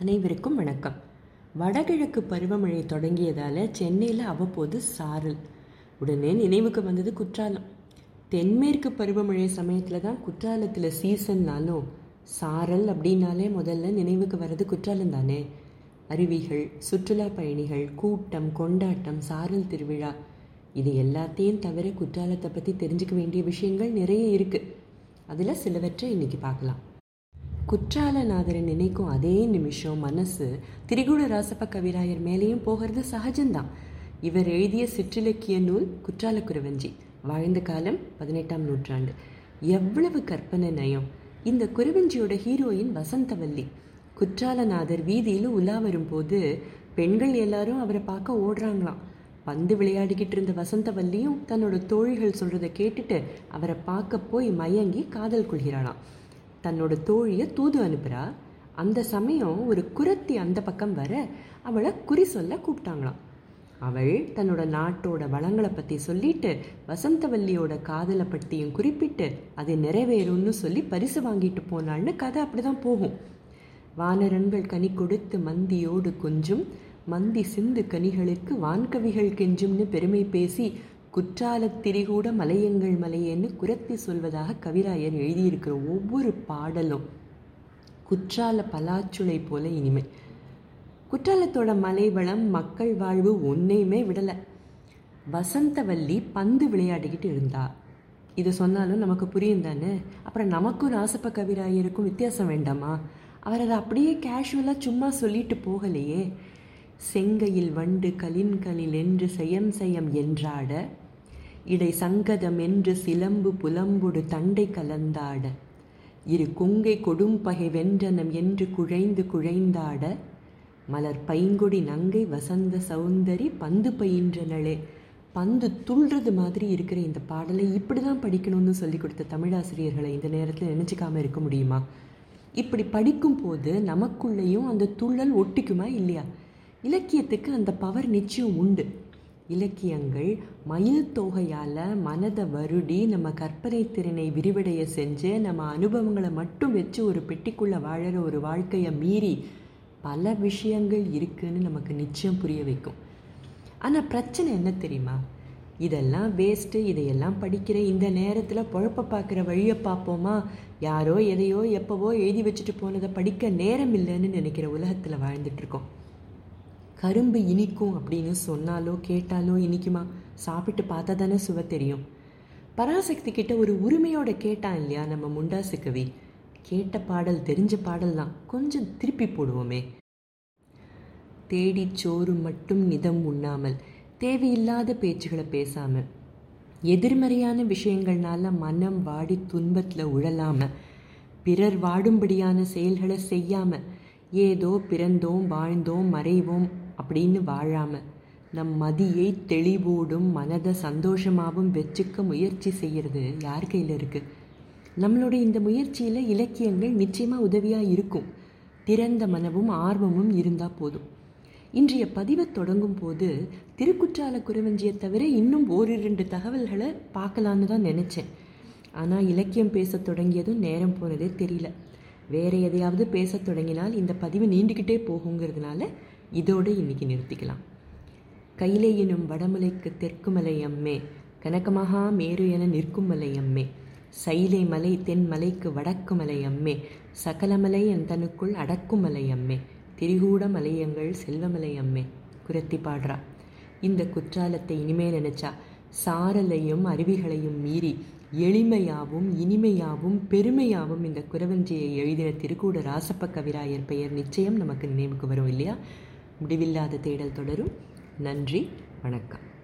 அனைவருக்கும் வணக்கம். வடகிழக்கு பருவமழை தொடங்கியதால் சென்னையில் அவ்வப்போது சாரல். உடனே நினைவுக்கு வந்தது குற்றாலம். தென்மேற்கு பருவமழை சமயத்தில் தான் குற்றாலத்தில் சீசன்னாலும் சாரல் அப்படின்னாலே முதல்ல நினைவுக்கு வர்றது குற்றாலம் தானே. அருவிகள் சுற்றுலா பயணிகள் கூட்டம் கொண்டாட்டம் சாரல் திருவிழா இது எல்லாத்தையும் தவிர குற்றாலத்தை பற்றி தெரிஞ்சுக்க வேண்டிய விஷயங்கள் நிறைய இருக்குது அதில் சிலவற்றை இன்றைக்கி பார்க்கலாம். குற்றாலநாதரை நினைக்கும் அதே நிமிஷம் மனசு திரிகுட ராசப்ப கவிராயர் மேலேயும் போகிறது சகஜம்தான். இவர் எழுதிய சிற்றிலக்கிய நூல் குற்றால குறவஞ்சி வாழ்ந்த காலம் பதினெட்டாம் நூற்றாண்டு. எவ்வளவு கற்பனை நயம். இந்த குறவஞ்சியோட ஹீரோயின் வசந்தவல்லி. குற்றாலநாதர் வீதியில் உலா வரும்போது பெண்கள் எல்லாரும் அவரை பார்க்க ஓடுறாங்களாம். பந்து விளையாடிக்கிட்டு இருந்த வசந்தவல்லியும் தன்னோட தோழிகள் சொல்கிறத கேட்டுட்டு அவரை பார்க்க போய் மயங்கி காதல் கொள்கிறாளாம். தன்னோட தோழியை தூது அனுப்புகிறா அந்த சமயம் ஒரு குரத்தி அந்த பக்கம் வர அவளை குறி சொல்ல கூப்பிட்டாங்களாம். அவள் தன்னோட நாட்டோட வளங்களை பற்றி சொல்லிட்டு வசந்தவல்லியோட காதலை பற்றியும் குறிப்பிட்டு அது நிறைவேறும்னு சொல்லி பரிசு வாங்கிட்டு போனாள்னு கதை அப்படி தான் போகும். வானரன்கள் கனி கொடுத்து மந்தியோடு கொஞ்சும் மந்தி சிந்து கனிகளுக்கு வான்கவிகள் கெஞ்சும்னு பெருமை பேசி குற்றாலத்திரிகூட மலையங்கள் மலையன்னு குரத்தி சொல்வதாக கவிராயர் எழுதியிருக்கிற ஒவ்வொரு பாடலும் குற்றால பலாச்சுளை போல இனிமை. குற்றாலத்தோட மலைவளம் மக்கள் வாழ்வு ஒன்றையுமே விடலை. வசந்தவல்லி பந்து விளையாடிக்கிட்டு இருந்தா. இது சொன்னாலும் நமக்கு புரியும் தானே? அப்புறம் நமக்கும் ராசப்ப கவிராயருக்கும் வித்தியாசம் வேண்டாமா? அவர் அதை அப்படியே கேஷுவலாக சும்மா சொல்லிட்டு போகலையே. செங்கையில் வண்டு கலின்களில் என்று செயம் செயம் என்றாட இடை சங்கதம் என்று சிலம்பு புலம்புடு தண்டை கலந்தாட. இரு கொங்கை கொடும்பகை வென்றனம் என்று குழைந்து குழைந்தாட. மலர் பைங்கொடி நங்கை வசந்த சௌந்தரி பந்து பயின்றனளே. பந்து துள்றது மாதிரி இருக்கிற இந்த பாடலை இப்படி தான் படிக்கணும்னு சொல்லி கொடுத்த தமிழாசிரியர்களை இந்த நேரத்தில் நினச்சிக்காமல் இருக்க முடியுமா? இப்படி படிக்கும் போது நமக்குள்ளேயும் அந்த துள்ளல் ஒட்டிக்குமா இல்லையா? இலக்கியத்துக்கு அந்த பவர் நிச்சயம் உண்டு. இலக்கியங்கள் மயில் தொகையால் மனதை வருடி நம்ம கற்பனை திறனை விரிவடைய செஞ்சு நம்ம அனுபவங்களை மட்டும் வச்சு ஒரு பெட்டிக்குள்ளே வாழற ஒரு வாழ்க்கையை மீறி பல விஷயங்கள் இருக்குன்னு நமக்கு நிச்சயம் புரிய வைக்கும். ஆனால் பிரச்சனை என்ன தெரியுமா? இதெல்லாம் வேஸ்ட்டு இதையெல்லாம் படிக்கிற இந்த நேரத்தில் பொழப்ப பார்க்குற வழியை பார்ப்போமா? யாரோ எதையோ எப்போவோ எழுதி வச்சுட்டு போனதை படிக்க நேரம் இல்லைன்னு நினைக்கிற உலகத்தில் வாழ்ந்துட்டுருக்கோம் கரும்பு இனிக்கும் அப்படின்னு சொன்னாலோ கேட்டாலோ இனிக்குமா? சாப்பிட்டு பார்த்தா தானே சுவை தெரியும். பராசக்தி கிட்ட ஒரு உரிமையோட கேட்டான் இல்லையா நம்ம முண்டாசு கவி கேட்ட பாடல் தெரிஞ்ச பாடல் தான். கொஞ்சம் திருப்பி போடுவோமே. தேடிச் சோறு மட்டும் நிதம் உண்ணாமல் தேவையில்லாத பேச்சுகளை பேசாம எதிர்மறையான விஷயங்கள்னால மனம் வாடி துன்பத்தில் உழலாம பிறர் வாடும்படியான செயல்களை செய்யாம ஏதோ பிறந்தோம் வாழ்ந்தோம் மறைவோம் அப்படின்னு வாழாம நம் மதியை தெளிவோடும் மனதை சந்தோஷமாகவும் வச்சுக்க முயற்சி செய்கிறது யார் கையில் இருக்குது நம்மளுடைய இந்த முயற்சியில் இலக்கியங்கள் நிச்சயமாக உதவியாக இருக்கும். திறந்த மனமும் ஆர்வமும் இருந்தால் போதும். இன்றைய பதிவை தொடங்கும் போது திருக்குற்றால குறவஞ்சியை தவிர இன்னும் ஓரிரண்டு தகவல்களை பார்க்கலான்னு தான் நினச்சேன். ஆனால் இலக்கியம் பேச தொடங்கியதும் நேரம் போனதே தெரியல. வேறு எதையாவது பேச தொடங்கினால் இந்த பதிவு நீண்டுக்கிட்டே போகுங்கிறதுனால இதோடு இன்னைக்கு நிறுத்திக்கலாம். கையிலே எனும் வடமலைக்கு தெற்கு மலை அம்மே கனகமகா மேரு என நிற்கும் மலை அம்மே சைலை மலை தென் மலைக்கு வடக்கு மலை அம்மே சகலமலை என் தனுக்குள் அடக்கும் மலை அம்மே திரிகூட மலையங்கள் செல்வமலை அம்மே குரத்தி பாடுறா. இந்த குற்றாலத்தை இனிமே நினைச்சா சாரலையும் அருவிகளையும் மீறி எளிமையாவும் இனிமையாவும் பெருமையாவும் இந்த குரவஞ்சியை எழுதின திருக்கூட ராசப்ப கவிராயர் பெயர் நிச்சயம் நமக்கு நினைவுக்கு வரும் இல்லையா? முடிவில்லாத தேடல் தொடரும். நன்றி வணக்கம்.